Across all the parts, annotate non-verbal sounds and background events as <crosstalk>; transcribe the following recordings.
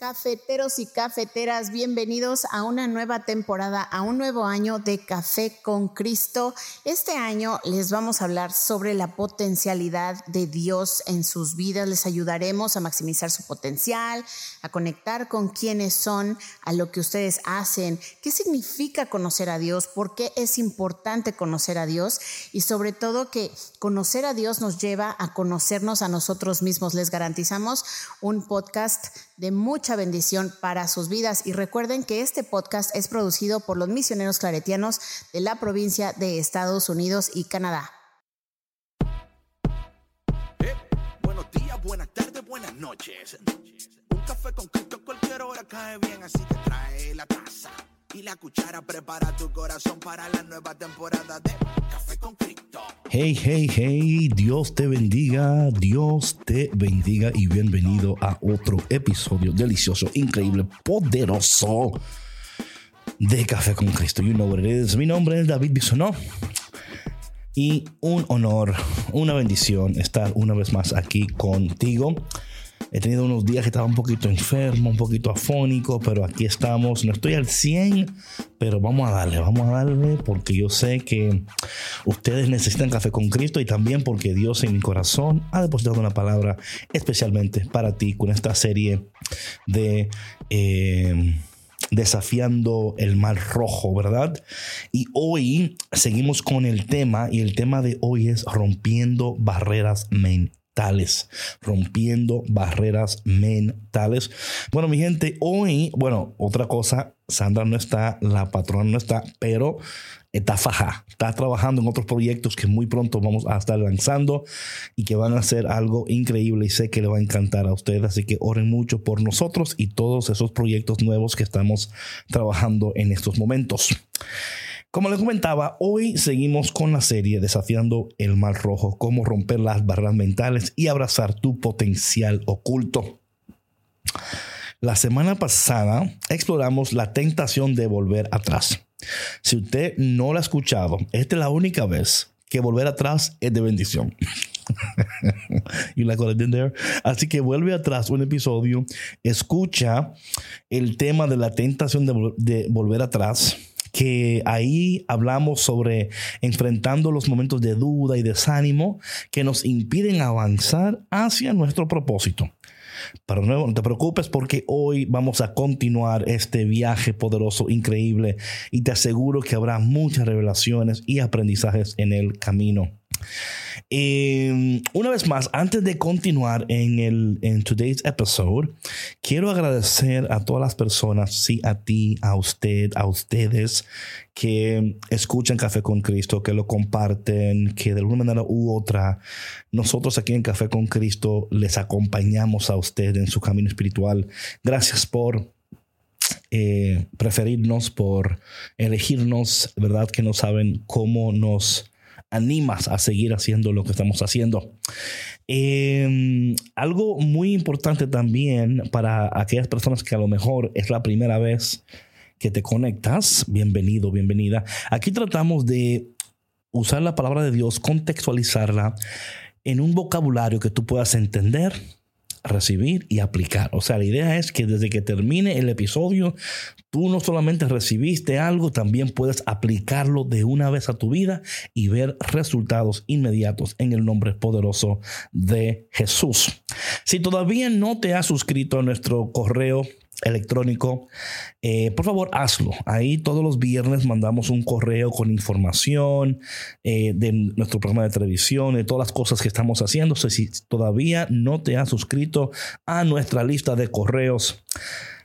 Cafeteros y cafeteras, bienvenidos a una nueva temporada, a un nuevo año de Café con Cristo. Este año les vamos a hablar sobre la potencialidad de Dios en sus vidas. Les ayudaremos a maximizar su potencial, a conectar con quienes son, a lo que ustedes hacen, qué significa conocer a Dios, por qué es importante conocer a Dios y sobre todo que conocer a Dios nos lleva a conocernos a nosotros mismos. Les garantizamos un podcast de mucha bendición para sus vidas. Y recuerden que este podcast es producido por los misioneros claretianos de la provincia de Estados Unidos y Canadá. Eh, buenos días, buenas tardes, buenas noches. Un café con cualquier hora cae bien, así que trae la taza y la cuchara. Prepara tu corazón para la nueva temporada de Café con Cristo. Hey, hey, hey, Dios te bendiga, Dios te bendiga y bienvenido a otro episodio delicioso, increíble, poderoso de Café con Cristo. You know what it is. Mi nombre es David Bisonó y un honor, una bendición estar una vez más aquí contigo. He tenido unos días que estaba un poquito enfermo, un poquito afónico, pero aquí estamos. No estoy al 100, pero vamos a darle, vamos a darle, porque yo sé que ustedes necesitan café con Cristo y también porque Dios en mi corazón ha depositado una palabra especialmente para ti con esta serie de... Eh, desafiando el mar rojo, ¿verdad? Y hoy seguimos con el tema y el tema de hoy es rompiendo barreras mentales rompiendo barreras mentales. Bueno, mi gente, hoy, bueno, otra cosa, Sandra no está, la patrona no está, pero está faja, está trabajando en otros proyectos que muy pronto vamos a estar lanzando y que van a ser algo increíble y sé que le va a encantar a ustedes, así que oren mucho por nosotros y todos esos proyectos nuevos que estamos trabajando en estos momentos. Como les comentaba, hoy seguimos con la serie Desafiando el Mal Rojo, cómo romper las barreras mentales y abrazar tu potencial oculto. La semana pasada exploramos la tentación de volver atrás. Si usted no la ha escuchado, esta es la única vez que volver atrás es de bendición. <laughs> you like what I did there? Así que vuelve atrás un episodio, escucha el tema de la tentación de, de volver atrás que ahí hablamos sobre enfrentando los momentos de duda y desánimo que nos impiden avanzar hacia nuestro propósito. Pero nuevo, no te preocupes porque hoy vamos a continuar este viaje poderoso, increíble, y te aseguro que habrá muchas revelaciones y aprendizajes en el camino. Eh, una vez más, antes de continuar en el en today's episode, quiero agradecer a todas las personas, sí, a ti, a usted, a ustedes que escuchan Café con Cristo, que lo comparten, que de alguna manera u otra, nosotros aquí en Café con Cristo les acompañamos a usted en su camino espiritual. Gracias por eh, preferirnos, por elegirnos, ¿verdad? Que no saben cómo nos animas a seguir haciendo lo que estamos haciendo. Em, algo muy importante también para aquellas personas que a lo mejor es la primera vez que te conectas, bienvenido, bienvenida. Aquí tratamos de usar la palabra de Dios, contextualizarla en un vocabulario que tú puedas entender recibir y aplicar. O sea, la idea es que desde que termine el episodio, tú no solamente recibiste algo, también puedes aplicarlo de una vez a tu vida y ver resultados inmediatos en el nombre poderoso de Jesús. Si todavía no te has suscrito a nuestro correo electrónico, eh, por favor hazlo. Ahí todos los viernes mandamos un correo con información eh, de nuestro programa de televisión, de todas las cosas que estamos haciendo. si todavía no te has suscrito a nuestra lista de correos,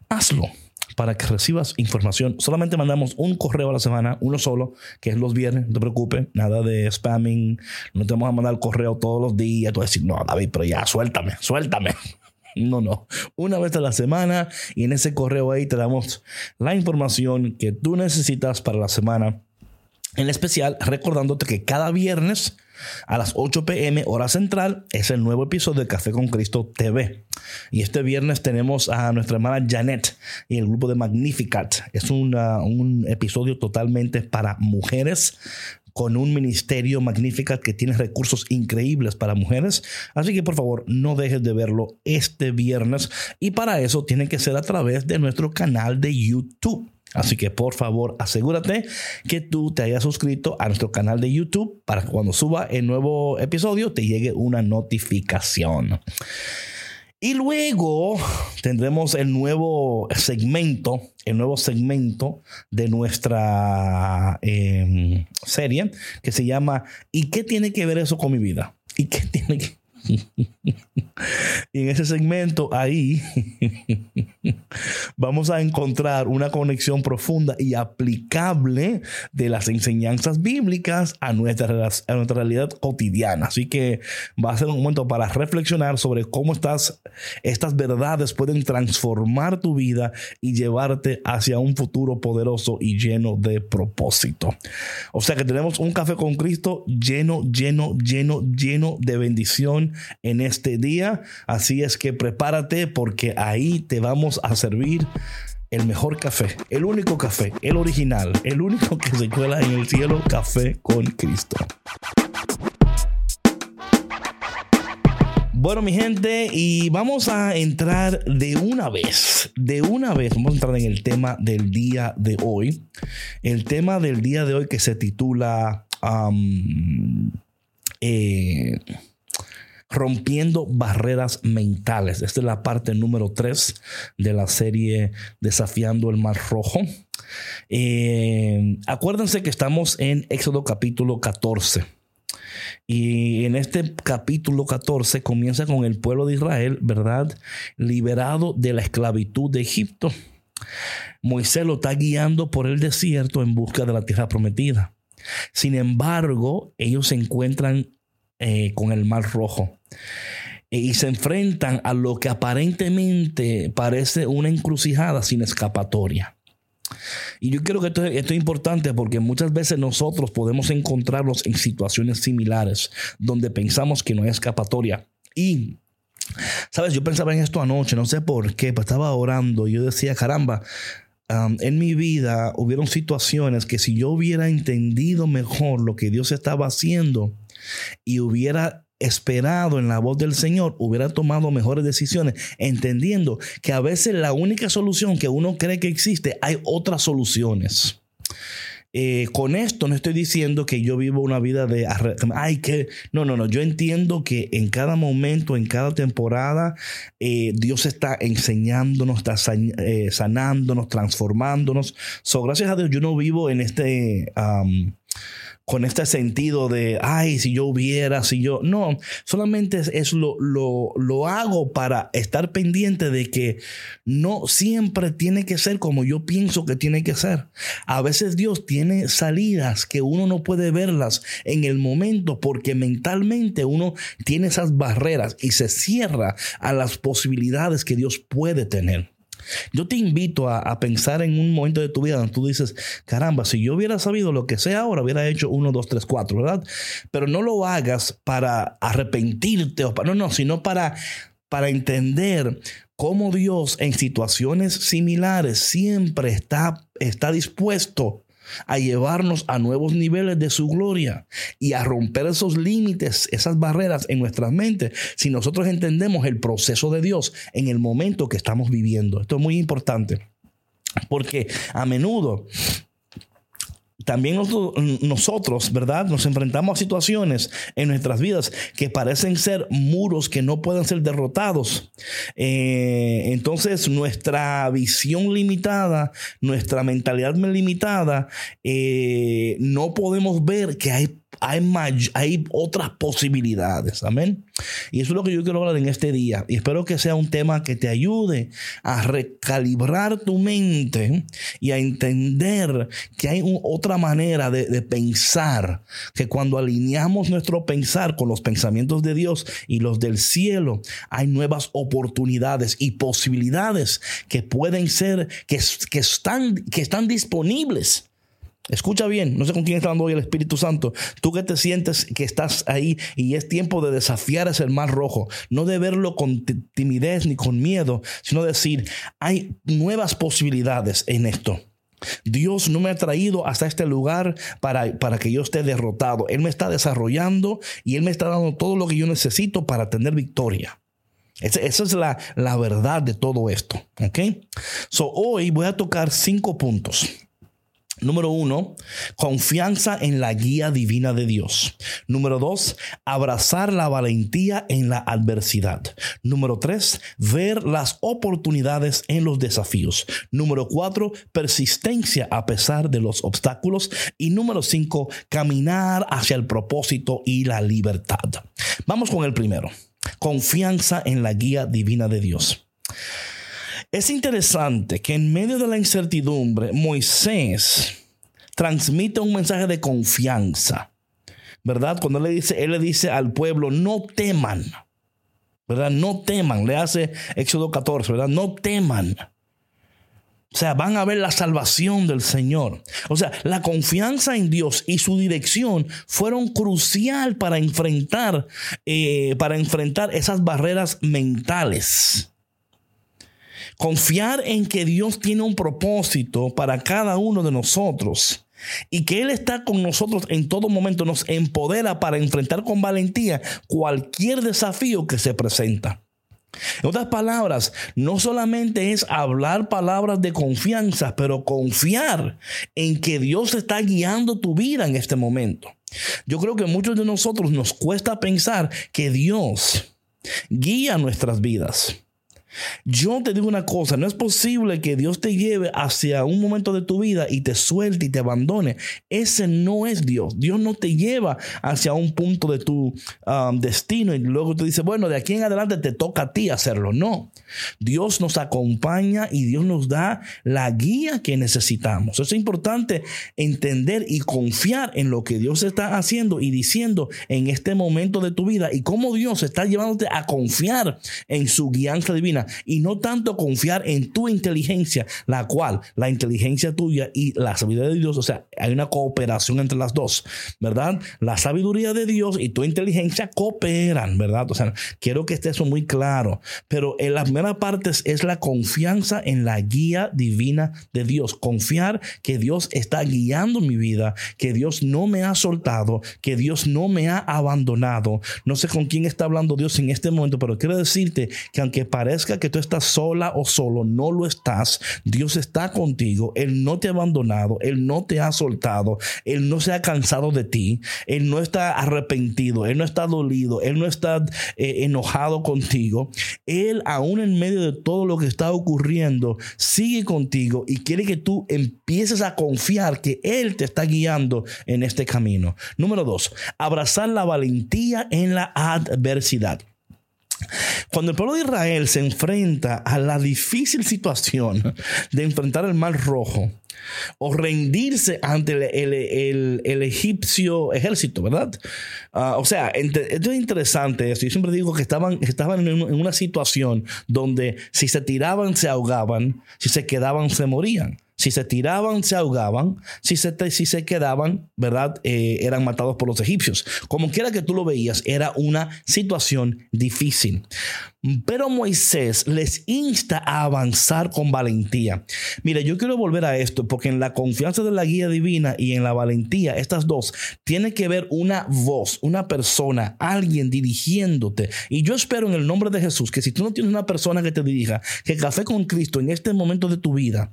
hazlo para que recibas información. Solamente mandamos un correo a la semana, uno solo, que es los viernes, no te preocupes, nada de spamming, no te vamos a mandar correo todos los días, tú vas a decir, no, David, pero ya, suéltame, suéltame. <laughs> No, no. Una vez a la semana y en ese correo ahí te damos la información que tú necesitas para la semana. En especial, recordándote que cada viernes a las 8 pm hora central es el nuevo episodio de Café con Cristo TV. Y este viernes tenemos a nuestra hermana Janet y el grupo de Magnificat. Es un episodio totalmente para mujeres con un ministerio magnífico que tiene recursos increíbles para mujeres. Así que por favor no dejes de verlo este viernes y para eso tiene que ser a través de nuestro canal de YouTube. Así que por favor asegúrate que tú te hayas suscrito a nuestro canal de YouTube para que cuando suba el nuevo episodio te llegue una notificación. Y luego tendremos el nuevo segmento, el nuevo segmento de nuestra em, serie que se llama ¿Y qué tiene que ver eso con mi vida? ¿Y qué tiene <laughs> y en ese segmento ahí <laughs> vamos a encontrar una conexión profunda y aplicable de las enseñanzas bíblicas a nuestra, realidad cotidiana. Así que va a ser un momento para reflexionar sobre cómo estas, estas verdades pueden transformar tu vida y llevarte hacia un futuro poderoso y lleno de propósito. O sea que tenemos un café con Cristo lleno, lleno, lleno, lleno de bendición en este día. Así es que prepárate porque ahí te vamos a servir el mejor café, el único café, el original, el único que se cuela en el cielo, café con Cristo. Bueno, mi gente, y vamos a entrar de una vez, de una vez, vamos a entrar en el tema del día de hoy. El tema del día de hoy que se titula eh, rompiendo barreras mentales. Esta es la parte número 3 de la serie Desafiando el Mar Rojo. Eh, acuérdense que estamos en Éxodo capítulo 14. Y en este capítulo 14 comienza con el pueblo de Israel, ¿verdad? Liberado de la esclavitud de Egipto. Moisés lo está guiando por el desierto en busca de la tierra prometida. Sin embargo, ellos se encuentran eh, con el mar rojo y se enfrentan a lo que aparentemente parece una encrucijada sin escapatoria. Y yo creo que esto, esto, es importante porque muchas veces nosotros podemos encontrarnos en situaciones similares donde pensamos que no hay escapatoria. Y, sabes, yo pensaba en esto anoche, no sé por qué, pero estaba orando y yo decía, caramba, en mi vida hubieron situaciones que si yo hubiera entendido mejor lo que Dios estaba haciendo y hubiera esperado en la voz del Señor, hubiera tomado mejores decisiones, entendiendo que a veces la única solución que uno cree que existe, hay otras soluciones. Eh, con esto no estoy diciendo que yo vivo una vida de, ay, que, no, no, no, yo entiendo que en cada momento, en cada temporada, eh, Dios está enseñándonos, está eh, sanándonos, transformándonos. So, gracias a Dios, yo no vivo en este con este sentido de, ay, si yo hubiera, si yo, no, solamente es, lo, lo, lo, hago para estar pendiente de que no siempre tiene que ser como yo pienso que tiene que ser. A veces Dios tiene salidas que uno no puede verlas en el momento porque mentalmente uno tiene esas barreras y se cierra a las posibilidades que Dios puede tener. Yo te invito a, pensar en un momento de tu vida donde tú dices, caramba, si yo hubiera sabido lo que sé ahora, hubiera hecho uno, dos, tres, cuatro, ¿verdad? Pero no lo hagas para arrepentirte, o para, no, no, sino para, para entender cómo Dios en situaciones similares siempre está, está dispuesto a llevarnos a nuevos niveles de su gloria y a romper esos límites, esas barreras en nuestras mentes, si nosotros entendemos el proceso de Dios en el momento que estamos viviendo. Esto es muy importante, porque a menudo también nosotros, ¿verdad? Nos enfrentamos a situaciones en nuestras vidas que parecen ser muros que no pueden ser derrotados. Eh, entonces, nuestra visión limitada, nuestra mentalidad limitada, eh, no podemos ver que hay hay, hay otras posibilidades. Amén. Y eso es lo que yo quiero hablar en este día. Y espero que sea un tema que te ayude a recalibrar tu mente y a entender que hay otra manera de, pensar. Que cuando alineamos nuestro pensar con los pensamientos de Dios y los del cielo, hay nuevas oportunidades y posibilidades que pueden ser, que, están, que están disponibles Escucha bien, no sé con quién está hablando hoy el Espíritu Santo. Tú que te sientes que estás ahí y es tiempo de desafiar ese mar rojo, no de verlo con timidez ni con miedo, sino decir, hay nuevas posibilidades en esto. Dios no me ha traído hasta este lugar para, para, que yo esté derrotado. Él me está desarrollando y Él me está dando todo lo que yo necesito para tener victoria. Esa, es la, la, verdad de todo esto. ¿Ok? So, hoy voy a tocar cinco puntos. Número uno, confianza en la guía divina de Dios. Número dos, abrazar la valentía en la adversidad. Número tres, ver las oportunidades en los desafíos. Número cuatro, persistencia a pesar de los obstáculos. Y número cinco, caminar hacia el propósito y la libertad. Vamos con el primero, confianza en la guía divina de Dios. Es interesante que en medio de la incertidumbre, Moisés transmite un mensaje de confianza. ¿Verdad? Cuando le dice, él le dice al pueblo, no teman. ¿Verdad? No teman. Le hace Éxodo 14, ¿verdad? No teman. O sea, van a ver la salvación del Señor. O sea, la confianza en Dios y su dirección fueron crucial para enfrentar, eh, para enfrentar esas barreras mentales. Confiar en que Dios tiene un propósito para cada uno de nosotros y que Él está con nosotros en todo momento nos empodera para enfrentar con valentía cualquier desafío que se presenta. En otras palabras, no solamente es hablar palabras de confianza, pero confiar en que Dios está guiando tu vida en este momento. Yo creo que muchos de nosotros nos cuesta pensar que Dios guía nuestras vidas. Yo te digo una cosa, no es posible que Dios te lleve hacia un momento de tu vida y te suelte y te abandone. Ese no es Dios. Dios no te lleva hacia un punto de tu um, destino y luego te dice, bueno, de aquí en adelante te toca a ti hacerlo. No. Dios nos acompaña y Dios nos da la guía que necesitamos. Es importante entender y confiar en lo que Dios está haciendo y diciendo en este momento de tu vida y cómo Dios está llevándote a confiar en su guianza divina y no tanto confiar en tu inteligencia, la cual la inteligencia tuya y la sabiduría de Dios, o sea, hay una cooperación entre las dos, ¿verdad? La sabiduría de Dios y tu inteligencia cooperan, ¿verdad? O sea, quiero que esté eso muy claro, pero en las primeras partes es la confianza en la guía divina de Dios, confiar que Dios está guiando mi vida, que Dios no me ha soltado, que Dios no me ha abandonado. No sé con quién está hablando Dios en este momento, pero quiero decirte que aunque parezca que tú estás sola o solo, no lo estás. Dios está contigo. Él no te ha abandonado. Él no te ha soltado. Él no se ha cansado de ti. Él no está arrepentido. Él no está dolido. Él no está eh, enojado contigo. Él, aún en medio de todo lo que está ocurriendo, sigue contigo y quiere que tú empieces a confiar que Él te está guiando en este camino. Número dos, abrazar la valentía en la adversidad. Cuando el pueblo de Israel se enfrenta a la difícil situación de enfrentar el mar rojo o rendirse ante el, egipcio ejército, ¿verdad? Ah, o sea, esto es interesante Yo siempre digo que estaban, estaban en una situación donde si se tiraban se ahogaban, si se quedaban se morían. Si se tiraban, se ahogaban. Si se, si se quedaban, ¿verdad? Eh, eran matados por los egipcios. Como quiera que tú lo veías, era una situación difícil. Pero Moisés les insta a avanzar con valentía. Mira, yo quiero volver a esto porque en la confianza de la guía divina y en la valentía, estas dos, tiene que ver una voz, una persona, alguien dirigiéndote. Y yo espero en el nombre de Jesús que si tú no tienes una persona que te dirija, que Café con Cristo en este momento de tu vida,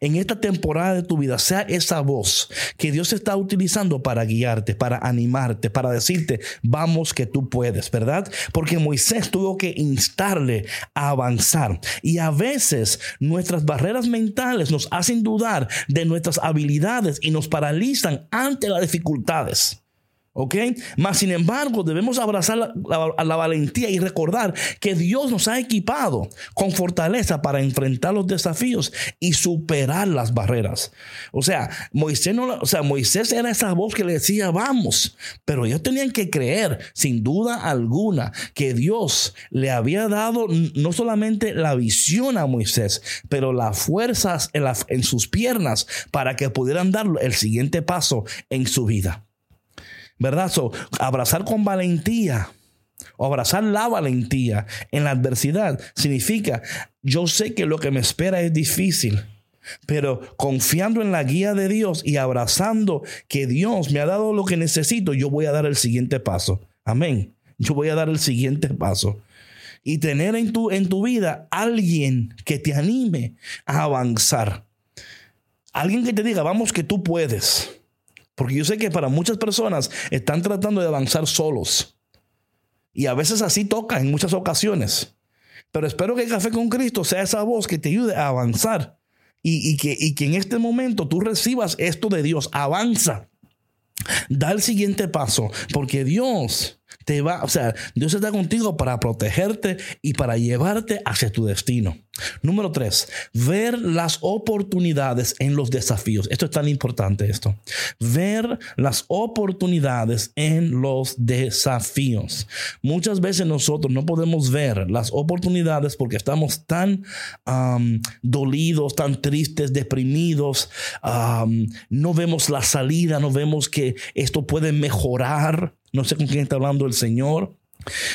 en esta temporada de tu vida sea esa voz que Dios está utilizando para guiarte, para animarte, para decirte, vamos que tú puedes, ¿verdad? Porque Moisés tuvo que instarle a avanzar. Y a veces nuestras barreras mentales nos hacen dudar de nuestras habilidades y nos paralizan ante las dificultades. ¿Ok? Mas, sin embargo, debemos abrazar la, la, valentía y recordar que Dios nos ha equipado con fortaleza para enfrentar los desafíos y superar las barreras. O sea, Moisés, no, o sea, Moisés era esa voz que le decía, vamos, pero ellos tenían que creer, sin duda alguna, que Dios le había dado no solamente la visión a Moisés, pero las fuerzas en, en sus piernas para que pudieran dar el siguiente paso en su vida. ¿Verdad? So, abrazar con valentía o abrazar la valentía en la adversidad significa, yo sé que lo que me espera es difícil, pero confiando en la guía de Dios y abrazando que Dios me ha dado lo que necesito, yo voy a dar el siguiente paso. Amén. Yo voy a dar el siguiente paso. Y tener en tu, en tu vida alguien que te anime a avanzar. Alguien que te diga, vamos que tú puedes. Porque yo sé que para muchas personas están tratando de avanzar solos. Y a veces así toca en muchas ocasiones. Pero espero que Café con Cristo sea esa voz que te ayude a avanzar. Y, y que en este momento tú recibas esto de Dios. Avanza. Da el siguiente paso. Porque Dios te va, o sea, Dios está contigo para protegerte y para llevarte hacia tu destino. Número tres, ver las oportunidades en los desafíos. Esto es tan importante esto. Ver las oportunidades en los desafíos. Muchas veces nosotros no podemos ver las oportunidades porque estamos tan dolidos, tan tristes, deprimidos. no vemos la salida, no vemos que esto puede mejorar. No sé con quién está hablando el Señor.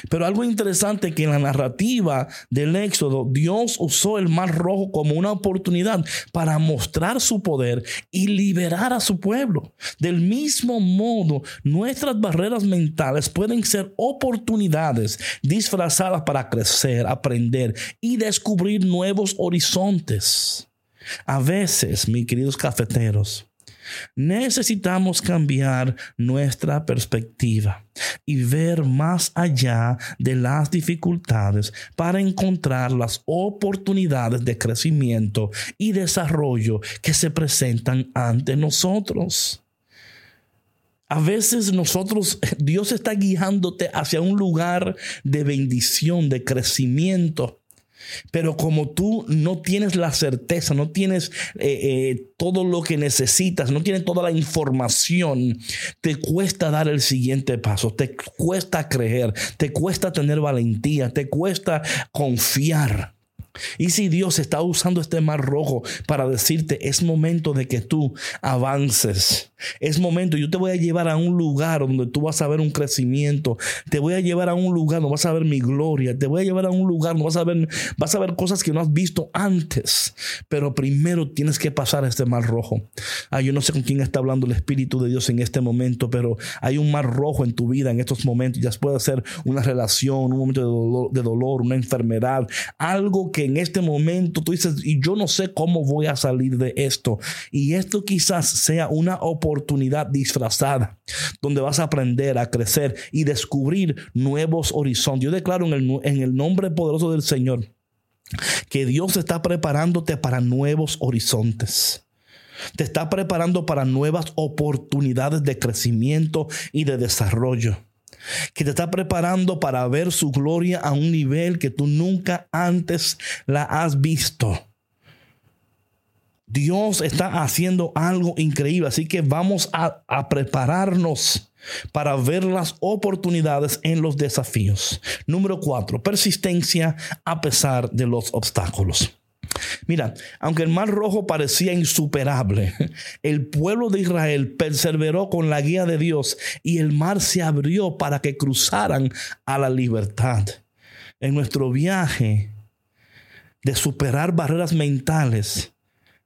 Pero algo interesante que en la narrativa del Éxodo, Dios usó el mar rojo como una oportunidad para mostrar su poder y liberar a su pueblo. Del mismo modo, nuestras barreras mentales pueden ser oportunidades disfrazadas para crecer, aprender y descubrir nuevos horizontes. A veces, mis queridos cafeteros, Necesitamos cambiar nuestra perspectiva y ver más allá de las dificultades para encontrar las oportunidades de crecimiento y desarrollo que se presentan ante nosotros. A veces nosotros, Dios está guiándote hacia un lugar de bendición, de crecimiento pero como tú no tienes la certeza, no tienes eh, eh, todo lo que necesitas, no tienes toda la información, te cuesta dar el siguiente paso, te cuesta creer, te cuesta tener valentía, te cuesta confiar. Y si Dios está usando este mar rojo para decirte, es momento de que tú avances. Es momento, yo te voy a llevar a un lugar donde tú vas a ver un crecimiento. Te voy a llevar a un lugar donde vas a ver mi gloria. Te voy a llevar a un lugar donde vas a ver, vas a ver cosas que no has visto antes. Pero primero tienes que pasar este mar rojo. Ah, yo no sé con quién está hablando el Espíritu de Dios en este momento, pero hay un mar rojo en tu vida en estos momentos. Ya puede ser una relación, un momento de dolor, de dolor una enfermedad, algo que en este momento tú dices, y yo no sé cómo voy a salir de esto. Y esto quizás sea una oportunidad disfrazada, donde vas a aprender a crecer y descubrir nuevos horizontes. Yo declaro en el nombre poderoso del Señor que Dios está preparándote para nuevos horizontes. Te está preparando para nuevas oportunidades de crecimiento y de desarrollo que te está preparando para ver su gloria a un nivel que tú nunca antes la has visto. Dios está haciendo algo increíble, así que vamos a, prepararnos para ver las oportunidades en los desafíos. Número cuatro, persistencia a pesar de los obstáculos. Mira, aunque el mar rojo parecía insuperable, <laughs> el pueblo de Israel perseveró con la guía de Dios y el mar se abrió para que cruzaran a la libertad. En nuestro viaje de superar barreras mentales,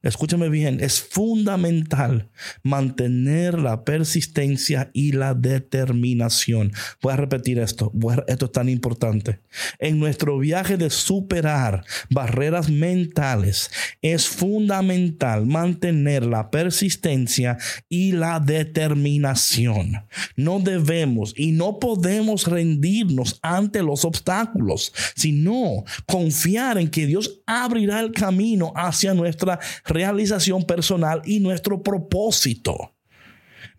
escúchame bien, es fundamental mantener la persistencia y la determinación. Voy a repetir esto, esto es tan importante. En nuestro viaje de superar barreras mentales, es fundamental mantener la persistencia y la determinación. No debemos y no podemos rendirnos ante los obstáculos, sino confiar en que Dios abrirá el camino hacia nuestra realización personal y nuestro propósito.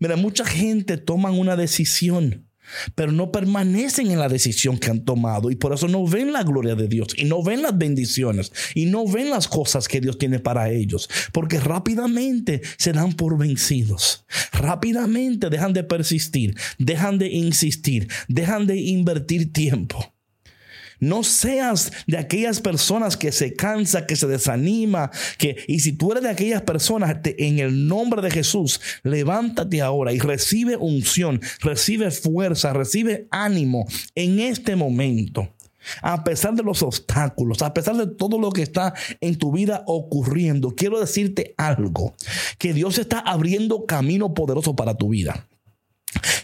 Mira, mucha gente toma una decisión, pero no permanecen en la decisión que han tomado y por eso no ven la gloria de Dios y no ven las bendiciones y no ven las cosas que Dios tiene para ellos, porque rápidamente se dan por vencidos, rápidamente dejan de persistir, dejan de insistir, dejan de invertir tiempo. No seas de aquellas personas que se cansa, que se desanima, que y si tú eres de aquellas personas en el nombre de Jesús, levántate ahora y recibe unción, recibe fuerza, recibe ánimo en este momento. a pesar de los obstáculos, a pesar de todo lo que está en tu vida ocurriendo, quiero decirte algo, que Dios está abriendo camino poderoso para tu vida.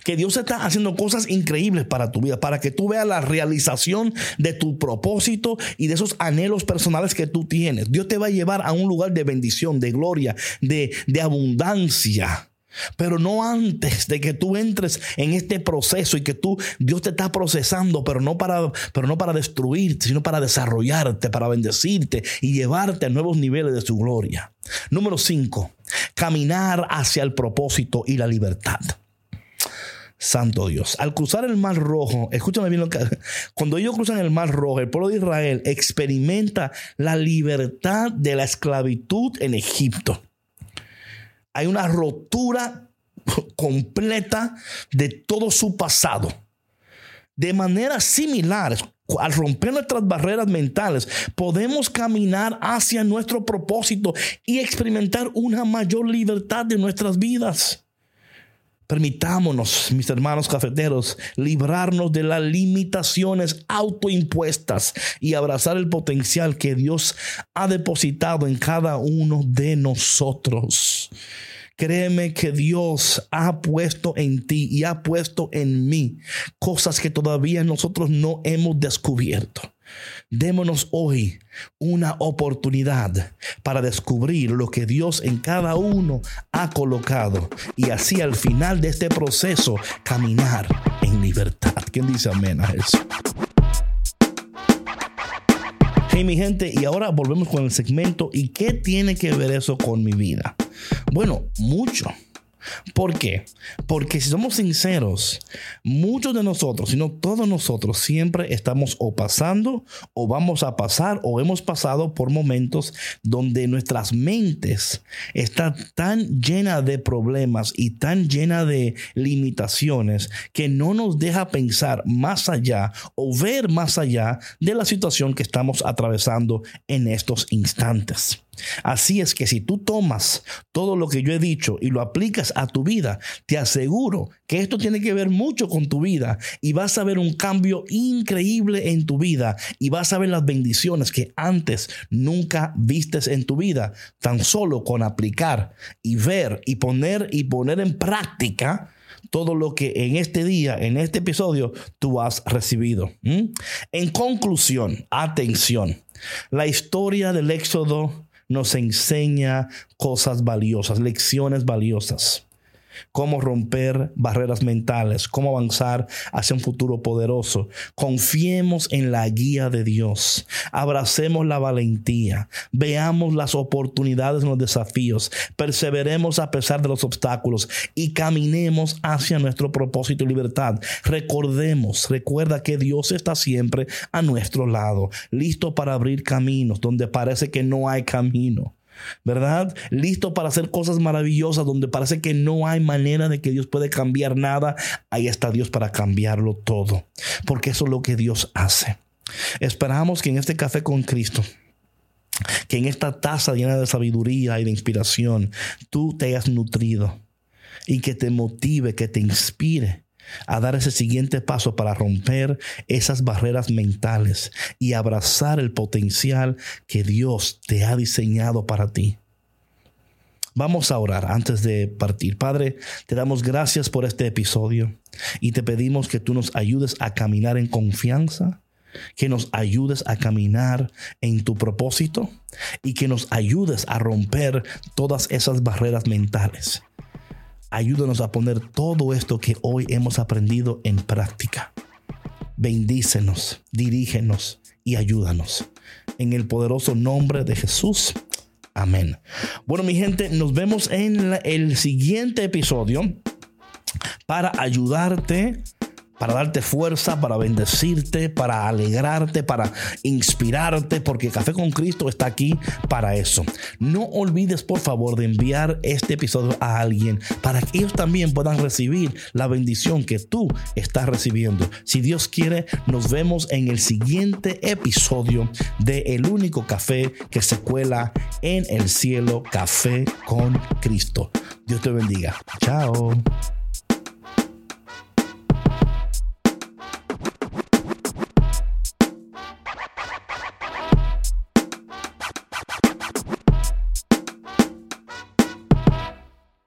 Que Dios está haciendo cosas increíbles para tu vida, para que tú veas la realización de tu propósito y de esos anhelos personales que tú tienes. Dios te va a llevar a un lugar de bendición, de gloria, de, de abundancia. Pero no antes de que tú entres en este proceso y que tú, Dios te está procesando, pero no para, pero no para destruirte, sino para desarrollarte, para bendecirte y llevarte a nuevos niveles de su gloria. Número cinco, caminar hacia el propósito y la libertad. Santo Dios. Al cruzar el Mar Rojo, escúchame bien lo que. Cuando ellos cruzan el Mar Rojo, el pueblo de Israel experimenta la libertad de la esclavitud en Egipto hay una rotura completa de todo su pasado. De manera similar, al romper nuestras barreras mentales, podemos caminar hacia nuestro propósito y experimentar una mayor libertad de nuestras vidas. Permitámonos, mis hermanos cafeteros, librarnos de las limitaciones autoimpuestas y abrazar el potencial que Dios ha depositado en cada uno de nosotros. Créeme que Dios ha puesto en ti y ha puesto en mí cosas que todavía nosotros no hemos descubierto. Démonos hoy una oportunidad para descubrir lo que Dios en cada uno ha colocado y así al final de este proceso caminar en libertad. ¿Quién dice amén a eso? Hey mi gente, y ahora volvemos con el segmento. ¿Y qué tiene que ver eso con mi vida? Bueno, mucho. ¿Por qué? Porque si somos sinceros, muchos de nosotros, si no todos nosotros, siempre estamos o pasando o vamos a pasar o hemos pasado por momentos donde nuestras mentes están tan llenas de problemas y tan llenas de limitaciones que no nos deja pensar más allá o ver más allá de la situación que estamos atravesando en estos instantes. Así es que si tú tomas todo lo que yo he dicho y lo aplicas a tu vida, te aseguro que esto tiene que ver mucho con tu vida y vas a ver un cambio increíble en tu vida y vas a ver las bendiciones que antes nunca vistes en tu vida, tan solo con aplicar y ver y poner y poner en práctica todo lo que en este día, en este episodio, tú has recibido. En conclusión, atención, la historia del Éxodo nos enseña cosas valiosas, lecciones valiosas cómo romper barreras mentales, cómo avanzar hacia un futuro poderoso. Confiemos en la guía de Dios, abracemos la valentía, veamos las oportunidades en los desafíos, perseveremos a pesar de los obstáculos y caminemos hacia nuestro propósito y libertad. Recordemos, recuerda que Dios está siempre a nuestro lado, listo para abrir caminos donde parece que no hay camino. ¿Verdad? Listo para hacer cosas maravillosas donde parece que no hay manera de que Dios puede cambiar nada. Ahí está Dios para cambiarlo todo, porque eso es lo que Dios hace. Esperamos que en este café con Cristo, que en esta taza llena de sabiduría y de inspiración, tú te hayas nutrido y que te motive, que te inspire a dar ese siguiente paso para romper esas barreras mentales y abrazar el potencial que Dios te ha diseñado para ti. Vamos a orar antes de partir. Padre, te damos gracias por este episodio y te pedimos que tú nos ayudes a caminar en confianza, que nos ayudes a caminar en tu propósito y que nos ayudes a romper todas esas barreras mentales Ayúdanos a poner todo esto que hoy hemos aprendido en práctica. Bendícenos, dirígenos y ayúdanos. En el poderoso nombre de Jesús. Amén. Bueno, mi gente, nos vemos en el siguiente episodio para ayudarte para darte fuerza, para bendecirte, para alegrarte, para inspirarte, porque Café con Cristo está aquí para eso. No olvides, por favor, de enviar este episodio a alguien para que ellos también puedan recibir la bendición que tú estás recibiendo. Si Dios quiere, nos vemos en el siguiente episodio de El único café que se cuela en el cielo, Café con Cristo. Dios te bendiga. Chao.